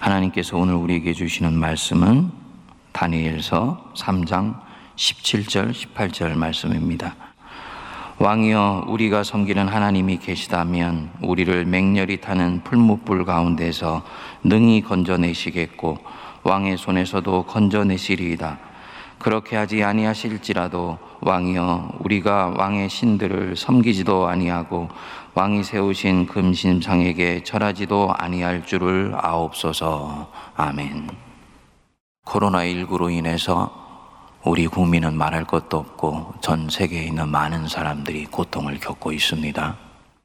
하나님께서 오늘 우리에게 주시는 말씀은 다니엘서 3장 17절, 18절 말씀입니다. 왕이여 우리가 섬기는 하나님이 계시다면 우리를 맹렬히 타는 풀무불 가운데서 능히 건져내시겠고 왕의 손에서도 건져내시리이다. 그렇게 하지 아니하실지라도 왕이여 우리가 왕의 신들을 섬기지도 아니하고 왕이 세우신 금신상에게 절하지도 아니할 줄을 아옵소서. 아멘. 코로나19로 인해서 우리 국민은 말할 것도 없고 전 세계에 있는 많은 사람들이 고통을 겪고 있습니다.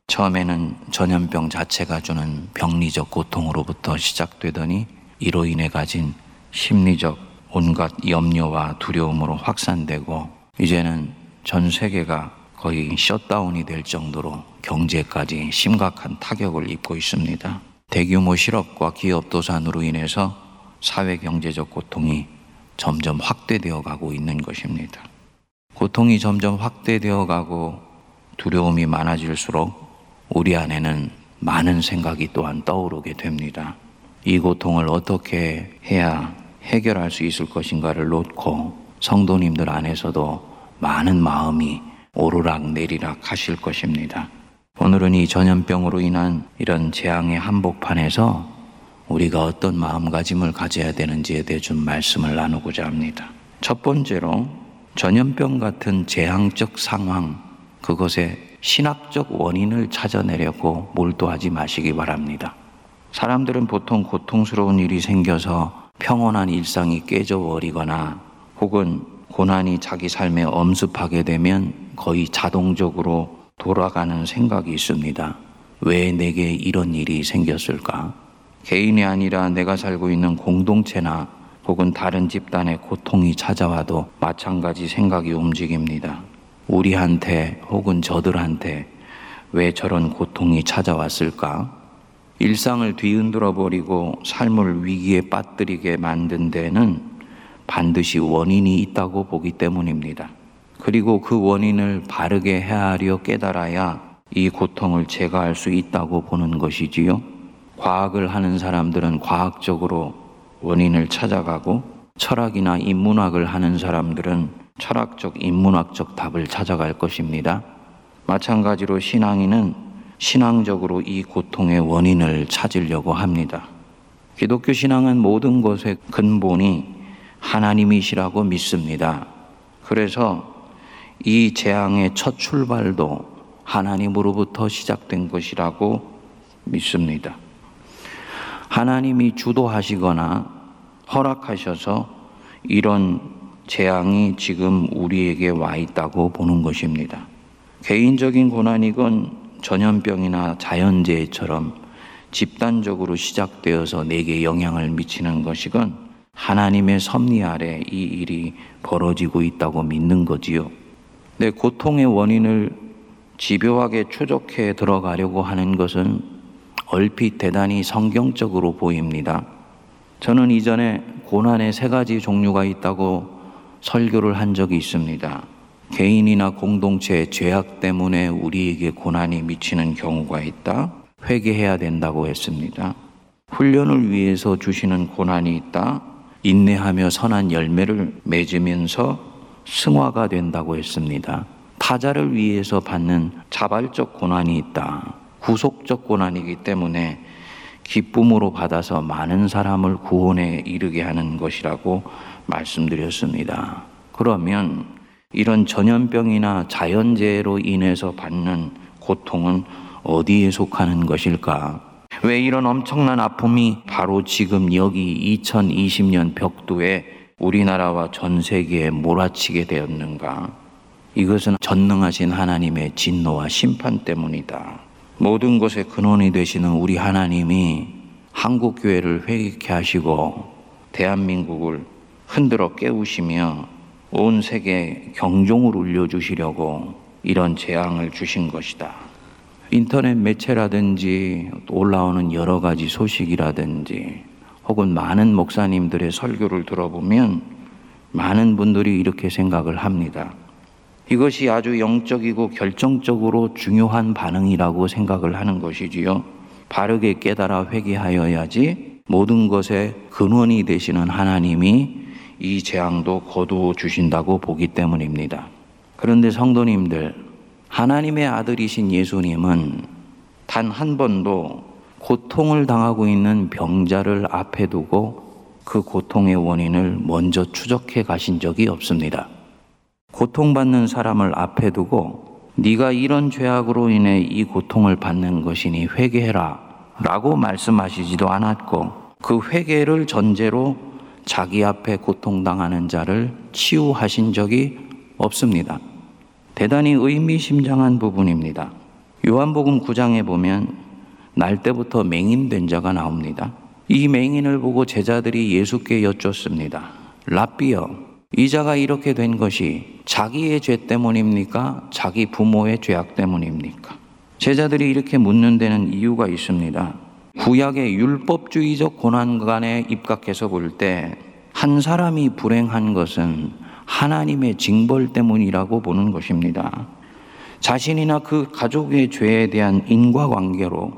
처음에는 전염병 자체가 주는 병리적 고통으로부터 시작되더니 이로 인해 가진 심리적 온갖 염려와 두려움으로 확산되고 이제는 전 세계가 거의 셧다운이 될 정도로 경제까지 심각한 타격을 입고 있습니다. 대규모 실업과 기업 도산으로 인해서 사회 경제적 고통이 점점 확대되어 가고 있는 것입니다. 고통이 점점 확대되어 가고 두려움이 많아질수록 우리 안에는 많은 생각이 또한 떠오르게 됩니다. 이 고통을 어떻게 해야 해결할 수 있을 것인가를 놓고 성도님들 안에서도 많은 마음이 오르락 내리락 하실 것입니다. 오늘은 이 전염병으로 인한 이런 재앙의 한복판에서 우리가 어떤 마음가짐을 가져야 되는지에 대해 좀 말씀을 나누고자 합니다. 첫 번째로 전염병 같은 재앙적 상황, 그것의 신학적 원인을 찾아내려고 몰두하지 마시기 바랍니다. 사람들은 보통 고통스러운 일이 생겨서 평온한 일상이 깨져버리거나 혹은 고난이 자기 삶에 엄습하게 되면 거의 자동적으로 돌아가는 생각이 있습니다. 왜 내게 이런 일이 생겼을까? 개인이 아니라 내가 살고 있는 공동체나 혹은 다른 집단의 고통이 찾아와도 마찬가지 생각이 움직입니다. 우리한테 혹은 저들한테 왜 저런 고통이 찾아왔을까? 일상을 뒤흔들어 버리고 삶을 위기에 빠뜨리게 만든 데는 반드시 원인이 있다고 보기 때문입니다. 그리고 그 원인을 바르게 헤아려 깨달아야 이 고통을 제거할 수 있다고 보는 것이지요. 과학을 하는 사람들은 과학적으로 원인을 찾아가고 철학이나 인문학을 하는 사람들은 철학적, 인문학적 답을 찾아갈 것입니다. 마찬가지로 신앙인은 신앙적으로 이 고통의 원인을 찾으려고 합니다. 기독교 신앙은 모든 것의 근본이 하나님이시라고 믿습니다. 그래서 이 재앙의 첫 출발도 하나님으로부터 시작된 것이라고 믿습니다. 하나님이 주도하시거나 허락하셔서 이런 재앙이 지금 우리에게 와 있다고 보는 것입니다. 개인적인 고난이건 전염병이나 자연재해처럼 집단적으로 시작되어서 내게 영향을 미치는 것이건 하나님의 섭리 아래 이 일이 벌어지고 있다고 믿는 거지요. 내 고통의 원인을 집요하게 추적해 들어가려고 하는 것은 얼핏 대단히 성경적으로 보입니다. 저는 이전에 고난의 세 가지 종류가 있다고 설교를 한 적이 있습니다. 개인이나 공동체의 죄악 때문에 우리에게 고난이 미치는 경우가 있다. 회개해야 된다고 했습니다. 훈련을 위해서 주시는 고난이 있다. 인내하며 선한 열매를 맺으면서 승화가 된다고 했습니다. 타자를 위해서 받는 자발적 고난이 있다. 구속적 고난이기 때문에 기쁨으로 받아서 많은 사람을 구원에 이르게 하는 것이라고 말씀드렸습니다. 그러면 이런 전염병이나 자연재해로 인해서 받는 고통은 어디에 속하는 것일까? 왜 이런 엄청난 아픔이 바로 지금 여기 2020년 벽두에 우리나라와 전 세계에 몰아치게 되었는가? 이것은 전능하신 하나님의 진노와 심판 때문이다. 모든 것의 근원이 되시는 우리 하나님이 한국 교회를 회개케 하시고 대한민국을 흔들어 깨우시며 온 세계 경종을 울려 주시려고 이런 재앙을 주신 것이다. 인터넷 매체라든지 올라오는 여러 가지 소식이라든지 혹은 많은 목사님들의 설교를 들어보면 많은 분들이 이렇게 생각을 합니다. 이것이 아주 영적이고 결정적으로 중요한 반응이라고 생각을 하는 것이지요. 바르게 깨달아 회개하여야지 모든 것의 근원이 되시는 하나님이 이 재앙도 거두어 주신다고 보기 때문입니다. 그런데 성도님들, 하나님의 아들이신 예수님은 단 한 번도 고통을 당하고 있는 병자를 앞에 두고 그 고통의 원인을 먼저 추적해 가신 적이 없습니다. 고통받는 사람을 앞에 두고 네가 이런 죄악으로 인해 이 고통을 받는 것이니 회개해라 라고 말씀하시지도 않았고 그 회개를 전제로 자기 앞에 고통당하는 자를 치유하신 적이 없습니다. 대단히 의미심장한 부분입니다. 요한복음 9장에 보면 날 때부터 맹인된 자가 나옵니다. 이 맹인을 보고 제자들이 예수께 여쭙습니다. 라비여, 이 자가 이렇게 된 것이 자기의 죄 때문입니까? 자기 부모의 죄악 때문입니까? 제자들이 이렇게 묻는 데는 이유가 있습니다. 구약의 율법주의적 고난관에 입각해서 볼 때 한 사람이 불행한 것은 하나님의 징벌 때문이라고 보는 것입니다. 자신이나 그 가족의 죄에 대한 인과관계로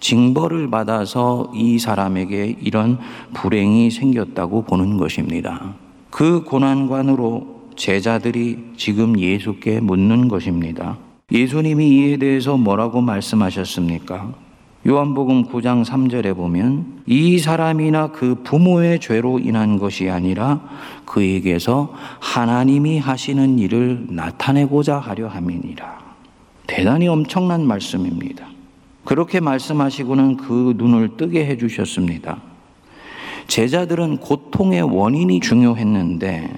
징벌을 받아서 이 사람에게 이런 불행이 생겼다고 보는 것입니다. 그 고난관으로 제자들이 지금 예수께 묻는 것입니다. 예수님이 이에 대해서 뭐라고 말씀하셨습니까? 요한복음 9장 3절에 보면 이 사람이나 그 부모의 죄로 인한 것이 아니라 그에게서 하나님이 하시는 일을 나타내고자 하려 함이니라. 대단히 엄청난 말씀입니다. 그렇게 말씀하시고는 그 눈을 뜨게 해 주셨습니다. 제자들은 고통의 원인이 중요했는데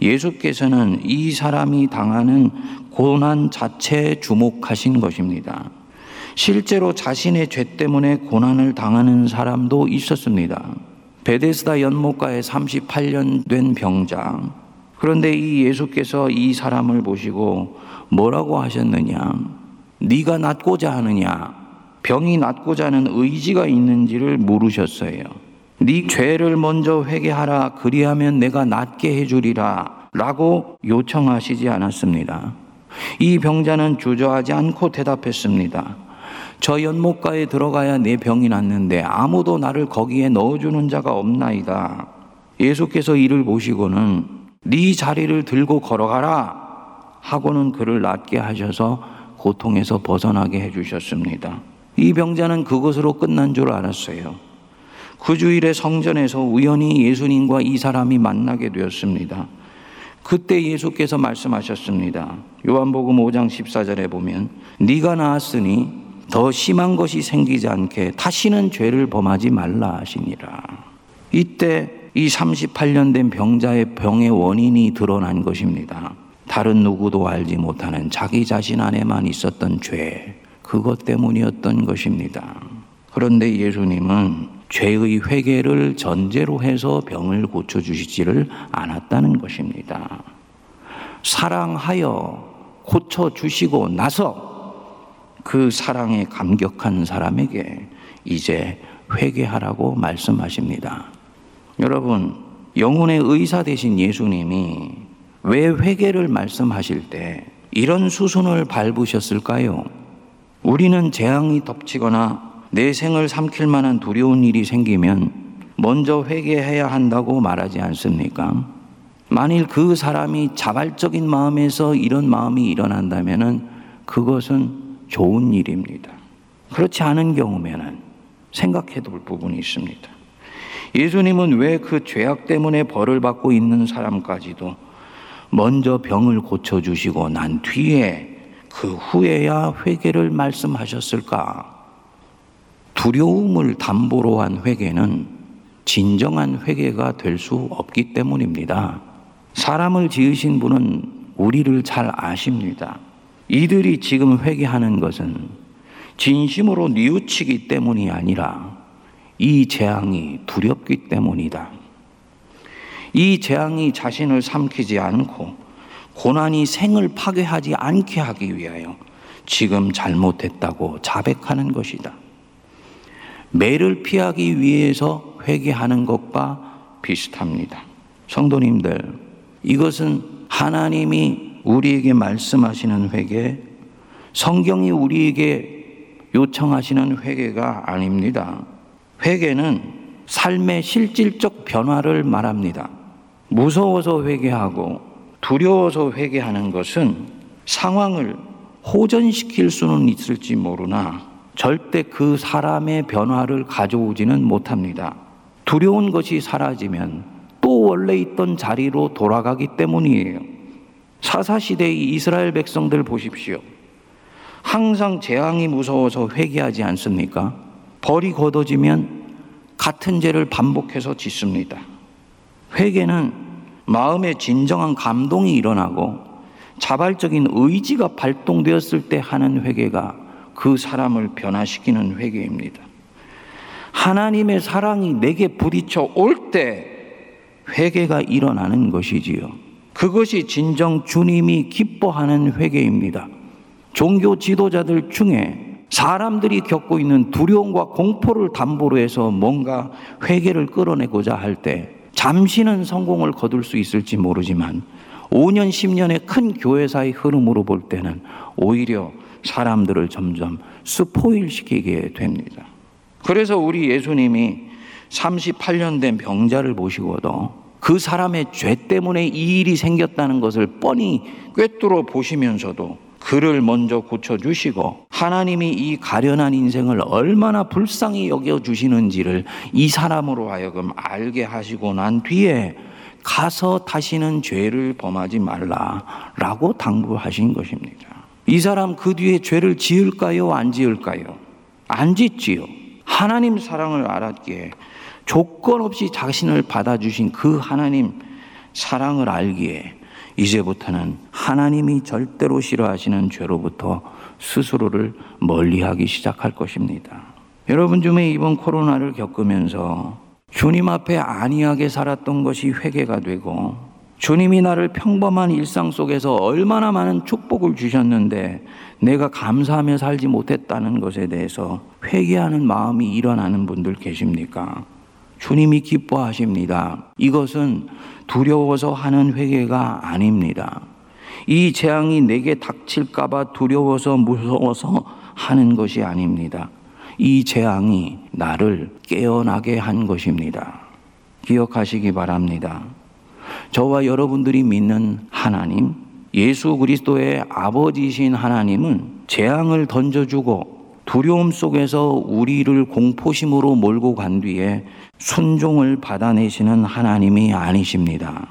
예수께서는 이 사람이 당하는 고난 자체에 주목하신 것입니다. 실제로 자신의 죄 때문에 고난을 당하는 사람도 있었습니다. 베데스다 연못가에 38년 된 병장. 그런데 이 예수께서 이 사람을 보시고 뭐라고 하셨느냐? 네가 낫고자 하느냐? 병이 낫고자 하는 의지가 있는지를 물으셨어요. 네 죄를 먼저 회개하라 그리하면 내가 낫게 해주리라 라고 요청하시지 않았습니다. 이 병자는 주저하지 않고 대답했습니다. 저 연못가에 들어가야 내 병이 낫는데 아무도 나를 거기에 넣어주는 자가 없나이다. 예수께서 이를 보시고는 네 자리를 들고 걸어가라 하고는 그를 낫게 하셔서 고통에서 벗어나게 해주셨습니다. 이 병자는 그것으로 끝난 줄 알았어요. 그 주일에 성전에서 우연히 예수님과 이 사람이 만나게 되었습니다. 그때 예수께서 말씀하셨습니다. 요한복음 5장 14절에 보면 네가 나았으니 더 심한 것이 생기지 않게 다시는 죄를 범하지 말라 하시니라. 이때 이 38년 된 병자의 병의 원인이 드러난 것입니다. 다른 누구도 알지 못하는 자기 자신 안에만 있었던 죄, 그것 때문이었던 것입니다. 그런데 예수님은 죄의 회개를 전제로 해서 병을 고쳐주시지를 않았다는 것입니다. 사랑하여 고쳐주시고 나서 그 사랑에 감격한 사람에게 이제 회개하라고 말씀하십니다. 여러분, 영혼의 의사 되신 예수님이 왜 회개를 말씀하실 때 이런 수순을 밟으셨을까요? 우리는 재앙이 덮치거나 내 생을 삼킬 만한 두려운 일이 생기면 먼저 회개해야 한다고 말하지 않습니까? 만일 그 사람이 자발적인 마음에서 이런 마음이 일어난다면 그것은 좋은 일입니다. 그렇지 않은 경우면은 생각해 둘 부분이 있습니다. 예수님은 왜 그 죄악 때문에 벌을 받고 있는 사람까지도 먼저 병을 고쳐주시고 난 뒤에 그 후에야 회개를 말씀하셨을까? 두려움을 담보로 한 회개는 진정한 회개가 될 수 없기 때문입니다. 사람을 지으신 분은 우리를 잘 아십니다. 이들이 지금 회개하는 것은 진심으로 뉘우치기 때문이 아니라 이 재앙이 두렵기 때문이다. 이 재앙이 자신을 삼키지 않고 고난이 생을 파괴하지 않게 하기 위하여 지금 잘못했다고 자백하는 것이다. 매를 피하기 위해서 회개하는 것과 비슷합니다. 성도님들, 이것은 하나님이 우리에게 말씀하시는 회개, 성경이 우리에게 요청하시는 회개가 아닙니다. 회개는 삶의 실질적 변화를 말합니다. 무서워서 회개하고 두려워서 회개하는 것은 상황을 호전시킬 수는 있을지 모르나 절대 그 사람의 변화를 가져오지는 못합니다. 두려운 것이 사라지면 또 원래 있던 자리로 돌아가기 때문이에요. 사사시대의 이스라엘 백성들 보십시오. 항상 재앙이 무서워서 회개하지 않습니까? 벌이 걷어지면 같은 죄를 반복해서 짓습니다. 회개는 마음의 진정한 감동이 일어나고 자발적인 의지가 발동되었을 때 하는 회개가 그 사람을 변화시키는 회개입니다. 하나님의 사랑이 내게 부딪혀 올 때 회개가 일어나는 것이지요. 그것이 진정 주님이 기뻐하는 회개입니다. 종교 지도자들 중에 사람들이 겪고 있는 두려움과 공포를 담보로 해서 뭔가 회개를 끌어내고자 할 때 잠시는 성공을 거둘 수 있을지 모르지만 5년, 10년의 큰 교회사의 흐름으로 볼 때는 오히려 사람들을 점점 스포일시키게 됩니다. 그래서 우리 예수님이 38년 된 병자를 보시고도 그 사람의 죄 때문에 이 일이 생겼다는 것을 뻔히 꿰뚫어 보시면서도 그를 먼저 고쳐주시고 하나님이 이 가련한 인생을 얼마나 불쌍히 여겨주시는지를 이 사람으로 하여금 알게 하시고 난 뒤에 가서 다시는 죄를 범하지 말라라고 당부하신 것입니다. 이 사람 그 뒤에 죄를 지을까요? 안 지을까요? 안 짓지요. 하나님 사랑을 알았기에 조건 없이 자신을 받아주신 그 하나님 사랑을 알기에 이제부터는 하나님이 절대로 싫어하시는 죄로부터 스스로를 멀리하기 시작할 것입니다. 여러분 중에 이번 코로나를 겪으면서 주님 앞에 안이하게 살았던 것이 회개가 되고 주님이 나를 평범한 일상 속에서 얼마나 많은 축복을 주셨는데 내가 감사하며 살지 못했다는 것에 대해서 회개하는 마음이 일어나는 분들 계십니까? 주님이 기뻐하십니다. 이것은 두려워서 하는 회개가 아닙니다. 이 재앙이 내게 닥칠까봐 두려워서 무서워서 하는 것이 아닙니다. 이 재앙이 나를 깨어나게 한 것입니다. 기억하시기 바랍니다. 저와 여러분들이 믿는 하나님, 예수 그리스도의 아버지신 하나님은 재앙을 던져주고 두려움 속에서 우리를 공포심으로 몰고 간 뒤에 순종을 받아내시는 하나님이 아니십니다.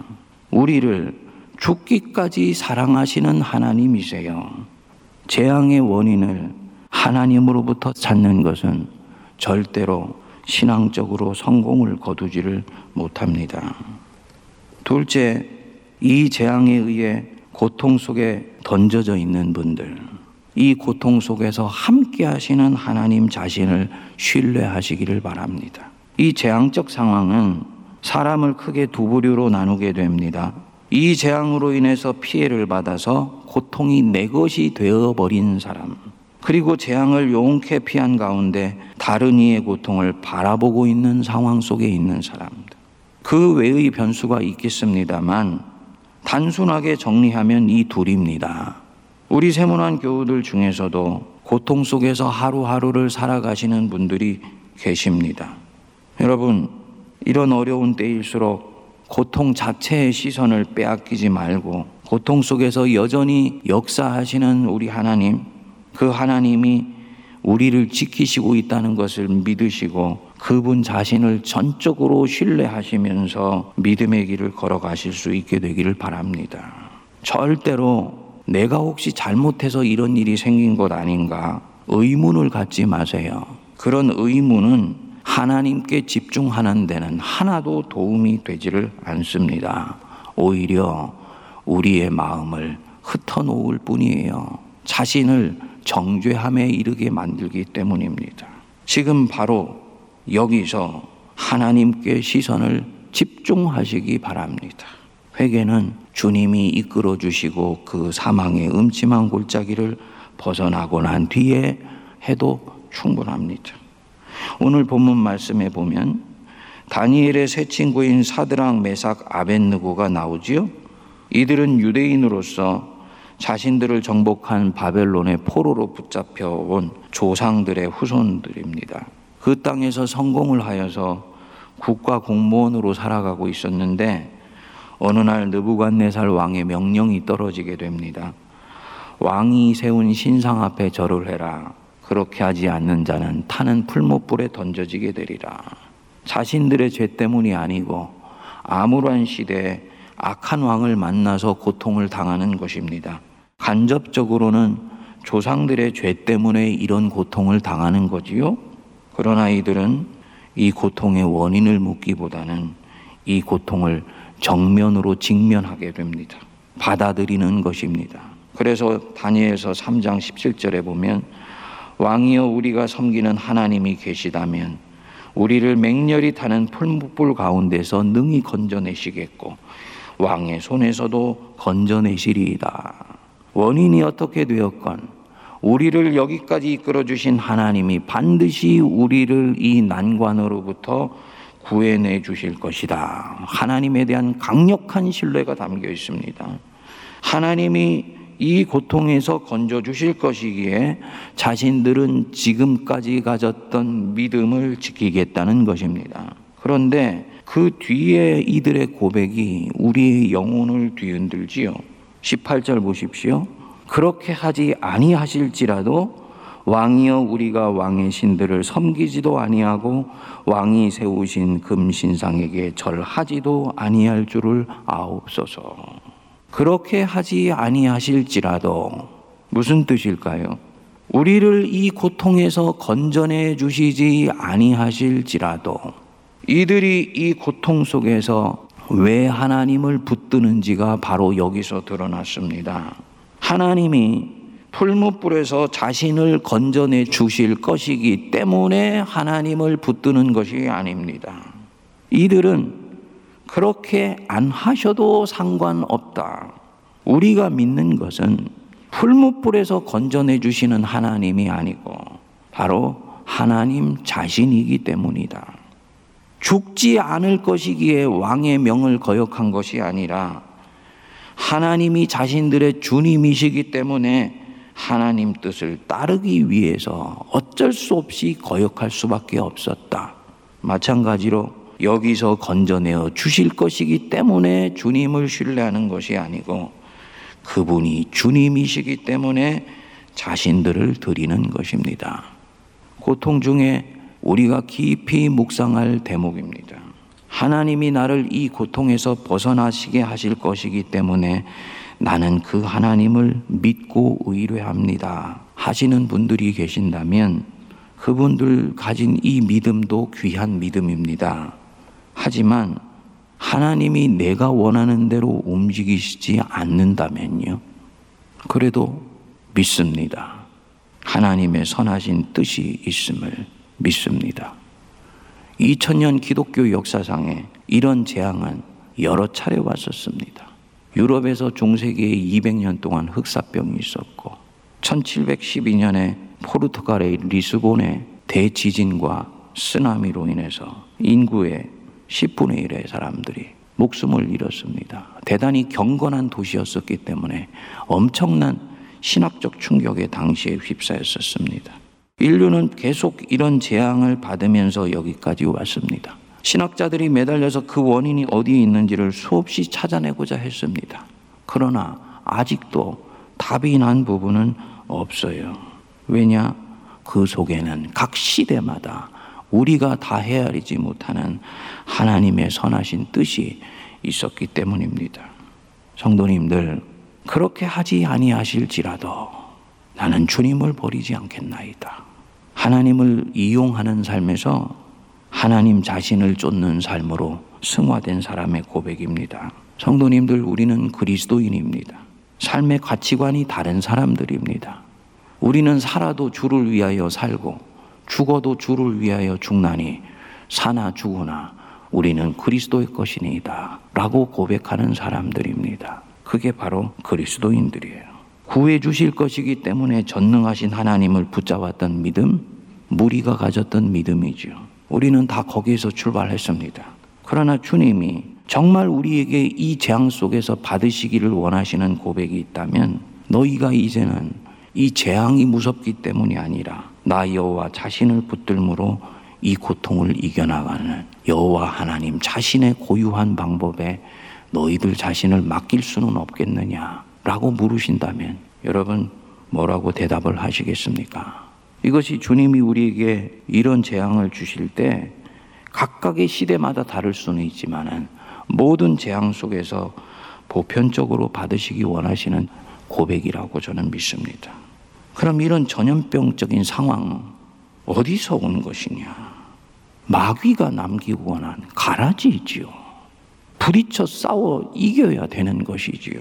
우리를 죽기까지 사랑하시는 하나님이세요. 재앙의 원인을 하나님으로부터 찾는 것은 절대로 신앙적으로 성공을 거두지를 못합니다. 둘째, 이 재앙에 의해 고통 속에 던져져 있는 분들, 이 고통 속에서 함께 하시는 하나님 자신을 신뢰하시기를 바랍니다. 이 재앙적 상황은 사람을 크게 두 부류로 나누게 됩니다. 이 재앙으로 인해서 피해를 받아서 고통이 내 것이 되어버린 사람, 그리고 재앙을 용케 피한 가운데 다른 이의 고통을 바라보고 있는 상황 속에 있는 사람들. 그 외의 변수가 있겠습니다만 단순하게 정리하면 이 둘입니다. 우리 세문안 교우들 중에서도 고통 속에서 하루하루를 살아가시는 분들이 계십니다. 여러분, 이런 어려운 때일수록 고통 자체의 시선을 빼앗기지 말고 고통 속에서 여전히 역사하시는 우리 하나님, 그 하나님이 우리를 지키시고 있다는 것을 믿으시고 그분 자신을 전적으로 신뢰하시면서 믿음의 길을 걸어가실 수 있게 되기를 바랍니다. 절대로 내가 혹시 잘못해서 이런 일이 생긴 것 아닌가 의문을 갖지 마세요. 그런 의문은 하나님께 집중하는 데는 하나도 도움이 되지를 않습니다. 오히려 우리의 마음을 흩어놓을 뿐이에요. 자신을 정죄함에 이르게 만들기 때문입니다. 지금 바로 여기서 하나님께 시선을 집중하시기 바랍니다. 회개는 주님이 이끌어 주시고 그 사망의 음침한 골짜기를 벗어나고 난 뒤에 해도 충분합니다. 오늘 본문 말씀에 보면 다니엘의 세 친구인 사드랑 메삭 아벤느고가 나오지요. 이들은 유대인으로서 자신들을 정복한 바벨론의 포로로 붙잡혀 온 조상들의 후손들입니다. 그 땅에서 성공을 하여서 국가 공무원으로 살아가고 있었는데 어느 날 느부갓네살 왕의 명령이 떨어지게 됩니다. 왕이 세운 신상 앞에 절을 해라. 그렇게 하지 않는 자는 타는 풀못불에 던져지게 되리라. 자신들의 죄 때문이 아니고 아무런 시대에 악한 왕을 만나서 고통을 당하는 것입니다. 간접적으로는 조상들의 죄 때문에 이런 고통을 당하는 거지요. 그러나 이들은 이 고통의 원인을 묻기보다는 이 고통을 정면으로 직면하게 됩니다. 받아들이는 것입니다. 그래서 다니엘서 3장 17절에 보면 왕이여 우리가 섬기는 하나님이 계시다면 우리를 맹렬히 타는 풀무불 가운데서 능히 건져내시겠고 왕의 손에서도 건져내시리이다. 원인이 어떻게 되었건 우리를 여기까지 이끌어 주신 하나님이 반드시 우리를 이 난관으로부터 구해내 주실 것이다. 하나님에 대한 강력한 신뢰가 담겨 있습니다. 하나님이 이 고통에서 건져 주실 것이기에 자신들은 지금까지 가졌던 믿음을 지키겠다는 것입니다. 그런데 그 뒤에 이들의 고백이 우리의 영혼을 뒤흔들지요. 18절 보십시오. 그렇게 하지 아니하실지라도 왕이여 우리가 왕의 신들을 섬기지도 아니하고 왕이 세우신 금신상에게 절하지도 아니할 줄을 아옵소서. 그렇게 하지 아니하실지라도 무슨 뜻일까요? 우리를 이 고통에서 건져내 주시지 아니하실지라도 이들이 이 고통 속에서 왜 하나님을 붙드는지가 바로 여기서 드러났습니다. 하나님이 풀무불에서 자신을 건져내 주실 것이기 때문에 하나님을 붙드는 것이 아닙니다. 이들은 그렇게 안 하셔도 상관없다. 우리가 믿는 것은 풀무불에서 건져내 주시는 하나님이 아니고 바로 하나님 자신이기 때문이다. 죽지 않을 것이기에 왕의 명을 거역한 것이 아니라 하나님이 자신들의 주님이시기 때문에 하나님 뜻을 따르기 위해서 어쩔 수 없이 거역할 수밖에 없었다. 마찬가지로 여기서 건져내어 주실 것이기 때문에 주님을 신뢰하는 것이 아니고 그분이 주님이시기 때문에 자신들을 드리는 것입니다. 고통 중에 우리가 깊이 묵상할 대목입니다. 하나님이 나를 이 고통에서 벗어나시게 하실 것이기 때문에 나는 그 하나님을 믿고 의뢰합니다. 하시는 분들이 계신다면 그분들 가진 이 믿음도 귀한 믿음입니다. 하지만 하나님이 내가 원하는 대로 움직이시지 않는다면요. 그래도 믿습니다. 하나님의 선하신 뜻이 있음을 믿습니다. 2000년 기독교 역사상에 이런 재앙은 여러 차례 왔었습니다. 유럽에서 중세기에 200년 동안 흑사병이 있었고 1712년에 포르투갈의 리스본의 대지진과 쓰나미로 인해서 인구의 10분의 1의 사람들이 목숨을 잃었습니다. 대단히 경건한 도시였었기 때문에 엄청난 신학적 충격에 당시에 휩싸였었습니다. 인류는 계속 이런 재앙을 받으면서 여기까지 왔습니다. 신학자들이 매달려서 그 원인이 어디에 있는지를 수없이 찾아내고자 했습니다. 그러나 아직도 답이 난 부분은 없어요. 왜냐? 그 속에는 각 시대마다 우리가 다 헤아리지 못하는 하나님의 선하신 뜻이 있었기 때문입니다. 성도님들, 그렇게 하지 아니하실지라도 나는 주님을 버리지 않겠나이다. 하나님을 이용하는 삶에서 하나님 자신을 쫓는 삶으로 승화된 사람의 고백입니다. 성도님들, 우리는 그리스도인입니다. 삶의 가치관이 다른 사람들입니다. 우리는 살아도 주를 위하여 살고 죽어도 주를 위하여 죽나니 사나 죽으나 우리는 그리스도의 것이니이다. 라고 고백하는 사람들입니다. 그게 바로 그리스도인들이에요. 구해 주실 것이기 때문에 전능하신 하나님을 붙잡았던 믿음, 무리가 가졌던 믿음이죠. 우리는 다 거기에서 출발했습니다. 그러나 주님이 정말 우리에게 이 재앙 속에서 받으시기를 원하시는 고백이 있다면 너희가 이제는 이 재앙이 무섭기 때문이 아니라 나 여호와 자신을 붙들므로 이 고통을 이겨나가는 여호와 하나님 자신의 고유한 방법에 너희들 자신을 맡길 수는 없겠느냐라고 물으신다면 여러분 뭐라고 대답을 하시겠습니까? 이것이 주님이 우리에게 이런 재앙을 주실 때 각각의 시대마다 다를 수는 있지만은 모든 재앙 속에서 보편적으로 받으시기 원하시는 고백이라고 저는 믿습니다. 그럼 이런 전염병적인 상황 어디서 온 것이냐? 마귀가 남기고 원한 가라지지요. 부딪혀 싸워 이겨야 되는 것이지요.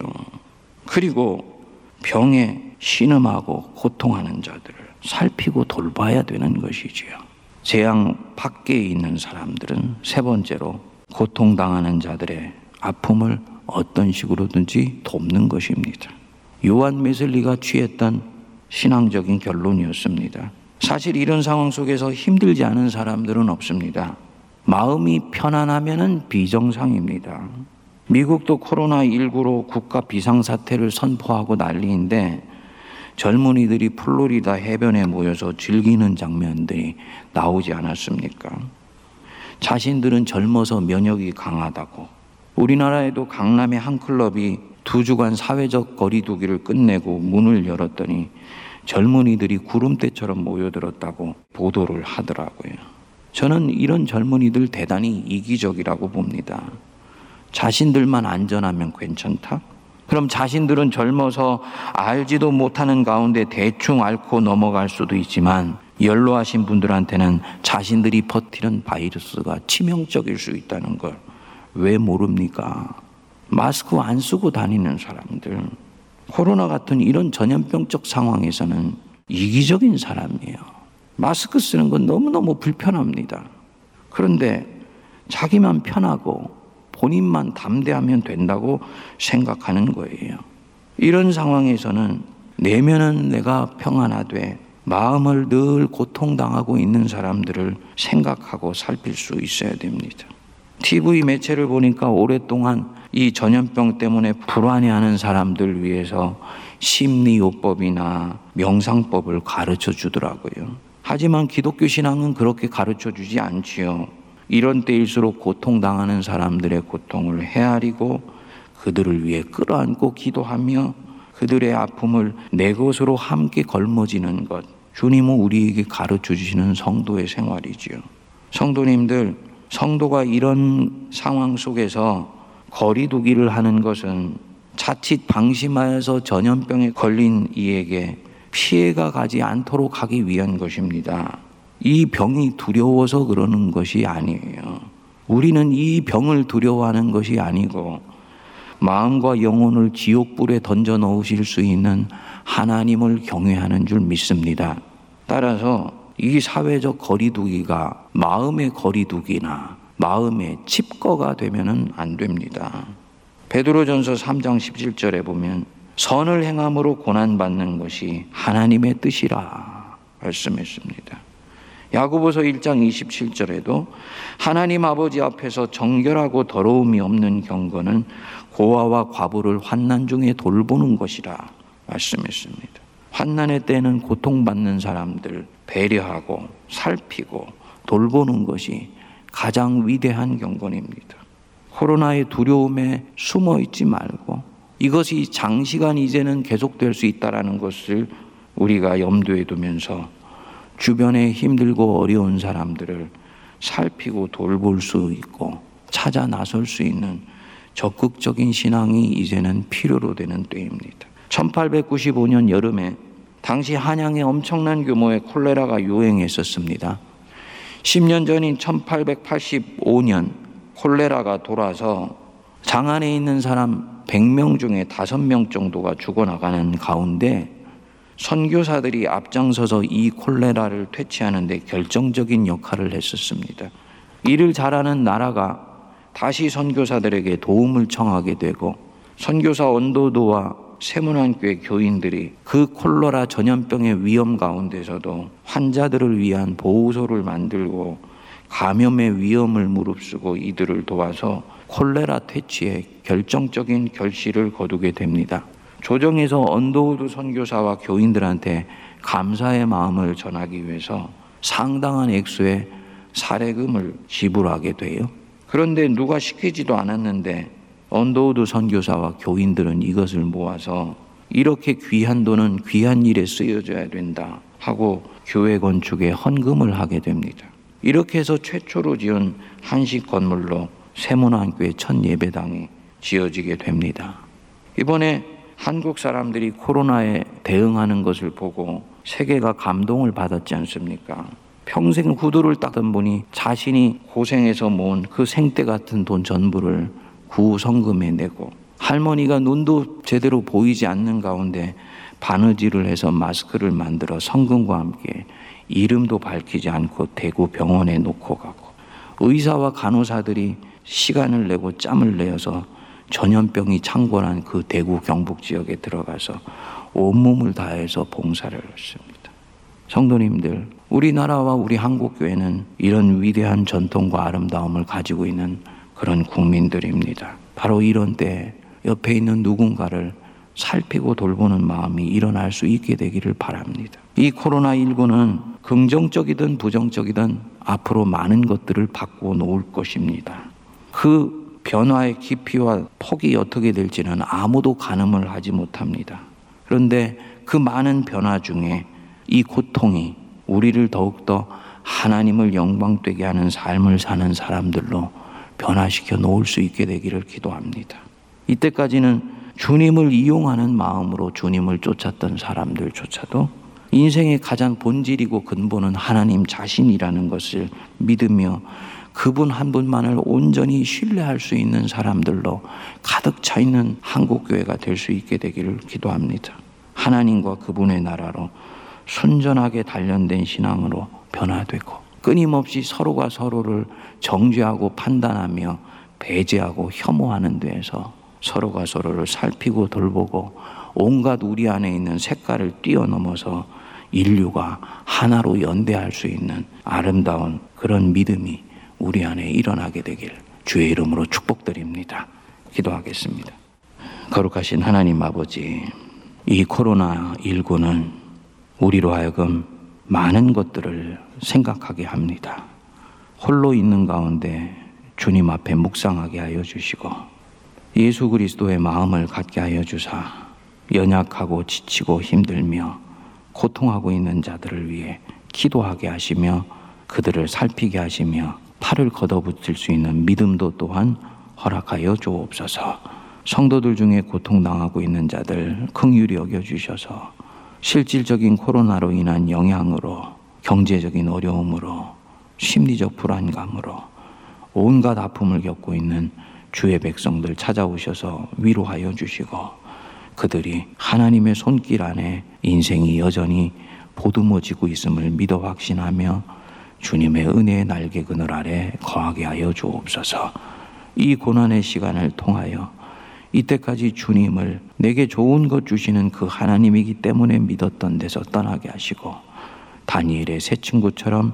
그리고 병에 신음하고 고통하는 자들을 살피고 돌봐야 되는 것이지요. 재앙 밖에 있는 사람들은 세 번째로 고통당하는 자들의 아픔을 어떤 식으로든지 돕는 것입니다. 요한 메슬리가 취했던 신앙적인 결론이었습니다. 사실 이런 상황 속에서 힘들지 않은 사람들은 없습니다. 마음이 편안하면 비정상입니다. 미국도 코로나19로 국가 비상사태를 선포하고 난리인데 젊은이들이 플로리다 해변에 모여서 즐기는 장면들이 나오지 않았습니까? 자신들은 젊어서 면역이 강하다고. 우리나라에도 강남의 한 클럽이 두 주간 사회적 거리두기를 끝내고 문을 열었더니 젊은이들이 구름대처럼 모여들었다고 보도를 하더라고요. 저는 이런 젊은이들 대단히 이기적이라고 봅니다. 자신들만 안전하면 괜찮다? 그럼 자신들은 젊어서 알지도 못하는 가운데 대충 앓고 넘어갈 수도 있지만 연로하신 분들한테는 자신들이 버티는 바이러스가 치명적일 수 있다는 걸 왜 모릅니까? 마스크 안 쓰고 다니는 사람들, 코로나 같은 이런 전염병적 상황에서는 이기적인 사람이에요. 마스크 쓰는 건 너무너무 불편합니다. 그런데 자기만 편하고 본인만 담대하면 된다고 생각하는 거예요. 이런 상황에서는 내면은 내가 평안하되 마음을 늘 고통당하고 있는 사람들을 생각하고 살필 수 있어야 됩니다. TV 매체를 보니까 오랫동안 이 전염병 때문에 불안해하는 사람들 위해서 심리요법이나 명상법을 가르쳐 주더라고요. 하지만 기독교 신앙은 그렇게 가르쳐 주지 않지요. 이런 때일수록 고통당하는 사람들의 고통을 헤아리고 그들을 위해 끌어안고 기도하며 그들의 아픔을 내 것으로 함께 걸머지는 것. 주님은 우리에게 가르쳐 주시는 성도의 생활이지요. 성도님들, 성도가 이런 상황 속에서 거리두기를 하는 것은 자칫 방심하여서 전염병에 걸린 이에게 피해가 가지 않도록 하기 위한 것입니다. 이 병이 두려워서 그러는 것이 아니에요. 우리는 이 병을 두려워하는 것이 아니고 마음과 영혼을 지옥불에 던져 넣으실 수 있는 하나님을 경외하는 줄 믿습니다. 따라서 이 사회적 거리두기가 마음의 거리두기나 마음의 칩거가 되면은 안 됩니다. 베드로전서 3장 17절에 보면 선을 행함으로 고난 받는 것이 하나님의 뜻이라 말씀했습니다. 야고보서 1장 27절에도 하나님 아버지 앞에서 정결하고 더러움이 없는 경건은 고아와 과부를 환난 중에 돌보는 것이라 말씀했습니다. 환난의 때는 고통받는 사람들 배려하고 살피고 돌보는 것이 가장 위대한 경건입니다. 코로나의 두려움에 숨어 있지 말고 이것이 장시간 이제는 계속될 수 있다라는 것을 우리가 염두에 두면서 주변에 힘들고 어려운 사람들을 살피고 돌볼 수 있고 찾아 나설 수 있는 적극적인 신앙이 이제는 필요로 되는 때입니다. 1895년 여름에 당시 한양에 엄청난 규모의 콜레라가 유행했었습니다. 10년 전인 1885년 콜레라가 돌아서 장안에 있는 사람 100명 중에 5명 정도가 죽어나가는 가운데 선교사들이 앞장서서 이 콜레라를 퇴치하는 데 결정적인 역할을 했었습니다. 이를 잘하는 나라가 다시 선교사들에게 도움을 청하게 되고 선교사 언더우드와 새문안교회 교인들이 그 콜레라 전염병의 위험 가운데서도 환자들을 위한 보호소를 만들고 감염의 위험을 무릅쓰고 이들을 도와서 콜레라 퇴치에 결정적인 결실을 거두게 됩니다. 조정에서 언더우드 선교사와 교인들한테 감사의 마음을 전하기 위해서 상당한 액수의 사례금을 지불하게 돼요. 그런데 누가 시키지도 않았는데 언더우드 선교사와 교인들은 이것을 모아서 이렇게 귀한 돈은 귀한 일에 쓰여져야 된다 하고 교회 건축에 헌금을 하게 됩니다. 이렇게 해서 최초로 지은 한식 건물로 새문안교회의 첫 예배당이 지어지게 됩니다. 이번에 한국 사람들이 코로나에 대응하는 것을 보고 세계가 감동을 받았지 않습니까? 평생 후두를 따던 분이 자신이 고생해서 모은 그 생떼 같은 돈 전부를 구성금에 내고 할머니가 눈도 제대로 보이지 않는 가운데 바느질을 해서 마스크를 만들어 성금과 함께 이름도 밝히지 않고 대구 병원에 놓고 가고 의사와 간호사들이 시간을 내고 짬을 내어서 전염병이 창궐한 그 대구 경북 지역에 들어가서 온몸을 다해서 봉사를 했습니다. 성도님들, 우리나라와 우리 한국교회는 이런 위대한 전통과 아름다움을 가지고 있는 그런 국민들입니다. 바로 이런 때 옆에 있는 누군가를 살피고 돌보는 마음이 일어날 수 있게 되기를 바랍니다. 이 코로나19는 긍정적이든 부정적이든 앞으로 많은 것들을 바꾸어 놓을 것입니다. 그 변화의 깊이와 폭이 어떻게 될지는 아무도 가늠을 하지 못합니다. 그런데 그 많은 변화 중에 이 고통이 우리를 더욱더 하나님을 영광되게 하는 삶을 사는 사람들로 변화시켜 놓을 수 있게 되기를 기도합니다. 이때까지는 주님을 이용하는 마음으로 주님을 쫓았던 사람들조차도 인생의 가장 본질이고 근본은 하나님 자신이라는 것을 믿으며 그분 한 분만을 온전히 신뢰할 수 있는 사람들로 가득 차 있는 한국 교회가 될 수 있게 되기를 기도합니다. 하나님과 그분의 나라로 순전하게 단련된 신앙으로 변화되고 끊임없이 서로가 서로를 정죄하고 판단하며 배제하고 혐오하는 데에서 서로가 서로를 살피고 돌보고 온갖 우리 안에 있는 색깔을 뛰어넘어서 인류가 하나로 연대할 수 있는 아름다운 그런 믿음이 우리 안에 일어나게 되길 주의 이름으로 축복드립니다. 기도하겠습니다. 거룩하신 하나님 아버지, 이 코로나19는 우리로 하여금 많은 것들을 생각하게 합니다. 홀로 있는 가운데 주님 앞에 묵상하게 하여 주시고 예수 그리스도의 마음을 갖게 하여 주사 연약하고 지치고 힘들며 고통하고 있는 자들을 위해 기도하게 하시며 그들을 살피게 하시며 팔을 걷어붙일 수 있는 믿음도 또한 허락하여 주옵소서. 성도들 중에 고통당하고 있는 자들 긍휼히 여겨 주셔서 실질적인 코로나로 인한 영향으로 경제적인 어려움으로 심리적 불안감으로 온갖 아픔을 겪고 있는 주의 백성들 찾아오셔서 위로하여 주시고 그들이 하나님의 손길 안에 인생이 여전히 보듬어지고 있음을 믿어 확신하며 주님의 은혜의 날개 그늘 아래 거하게 하여 주옵소서. 이 고난의 시간을 통하여 이때까지 주님을 내게 좋은 것 주시는 그 하나님이기 때문에 믿었던 데서 떠나게 하시고 다니엘의 새 친구처럼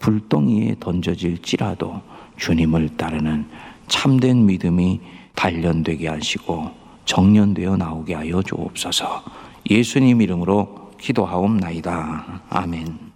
불덩이에 던져질지라도 주님을 따르는 참된 믿음이 단련되게 하시고 정련되어 나오게 하여 주옵소서. 예수님 이름으로 기도하옵나이다. 아멘.